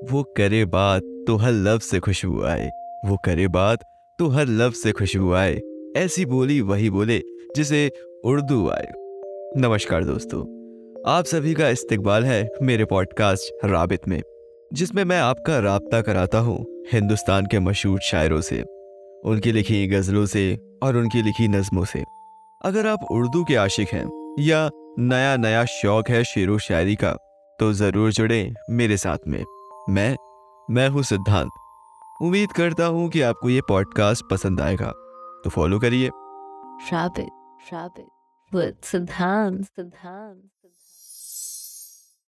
वो करे बात तो हर लफ्ज से खुशबू आए वो करे बात तो हर लफ्ज से खुशबू आए ऐसी बोली वही बोले जिसे उर्दू आए। नमस्कार दोस्तों, आप सभी का इस्तकबाल है मेरे पॉडकास्ट राबित में, जिसमें मैं आपका रबता कराता हूँ हिंदुस्तान के मशहूर शायरों से, उनकी लिखी गज़लों से और उनकी लिखी नज़मों से। अगर आप उर्दू के आशिक हैं या नया नया शौक है शेर व शायरी का तो ज़रूर जुड़े मेरे साथ में। मैं मैं हूँ सिद्धांत। उम्मीद करता हूँ कि आपको ये पॉडकास्ट पसंद आएगा। तो फॉलो करिए। सिद्धांत सिद्धांत.